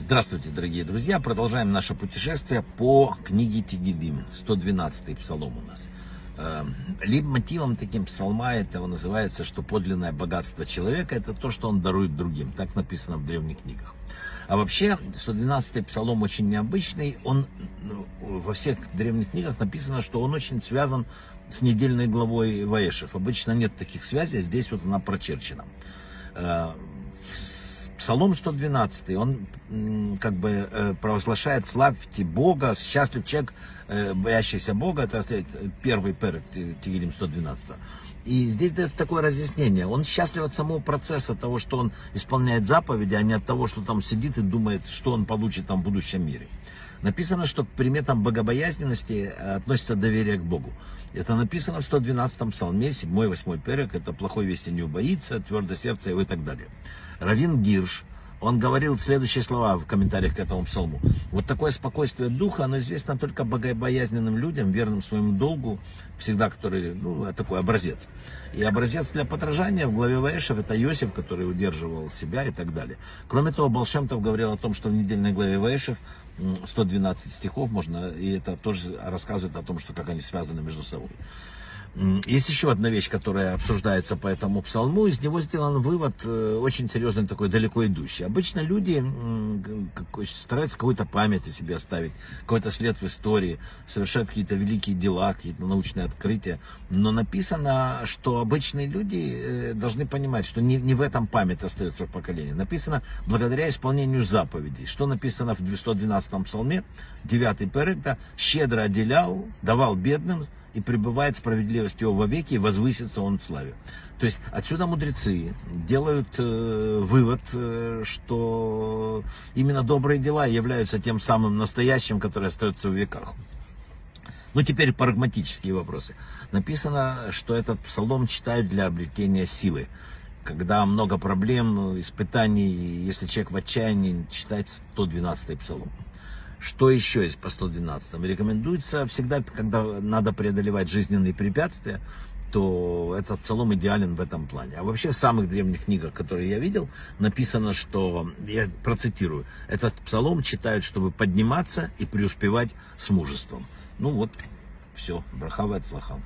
Здравствуйте, дорогие друзья! Продолжаем наше путешествие по книге Тигелим, 112-й псалом у нас. Эм, мотивом таким псалма этого называется, что подлинное богатство человека это то, что он дарует другим. Так написано в древних книгах. А вообще, 112-й псалом очень необычный. Он ну, во всех древних книгах написано, что он очень связан с недельной главой Ваешев. Обычно нет таких связей, а здесь вот она прочерчена. Э, Псалом 112, он как бы э, провозглашает славьте Бога, счастлив человек, э, боящийся Бога, это первый перек Тигелим 112. И здесь дает такое разъяснение. Он счастлив от самого процесса того, что он исполняет заповеди, а не от того, что там сидит и думает, что он получит там в будущем мире. Написано, что к приметам богобоязненности относится доверие к Богу. Это написано в 112-м псалме, 7-8 перек, это плохой вести не убоится, твердое сердце его и так далее. Равин Гирш, он говорил следующие слова в комментариях к этому псалму. Вот такое спокойствие духа, оно известно только богобоязненным людям, верным своему долгу, всегда который, ну, такой образец. И образец для подражания в главе Ваешев это Иосиф, который удерживал себя и так далее. Кроме того, Балшемтов говорил о том, что в недельной главе Ваешев 112 стихов можно, и это тоже рассказывает о том, что как они связаны между собой. Есть еще одна вещь, которая обсуждается по этому псалму. Из него сделан вывод э, очень серьезный, такой далеко идущий. Обычно люди стараются какую-то память о себе оставить, какой-то след в истории, совершают какие-то великие дела, какие-то научные открытия. Но написано, что обычные люди э, должны понимать, что не, не в этом память остается в поколении. Написано благодаря исполнению заповедей. Что написано в 112 псалме, 9 перекта, щедро отделял, давал бедным, и пребывает справедливость его вовеки, и возвысится он в славе. То есть отсюда мудрецы делают э, вывод, э, что именно добрые дела являются тем самым настоящим, которое остается в веках. Ну, теперь прагматические вопросы. Написано, что этот псалом читают для обретения силы. Когда много проблем, испытаний, если человек в отчаянии, читает 112-й псалом. Что еще есть по 112? Рекомендуется всегда, когда надо преодолевать жизненные препятствия, то этот псалом идеален в этом плане. А вообще в самых древних книгах, которые я видел, написано, что, я процитирую, этот псалом читают, чтобы подниматься и преуспевать с мужеством. Ну вот, все, брахава от слаха.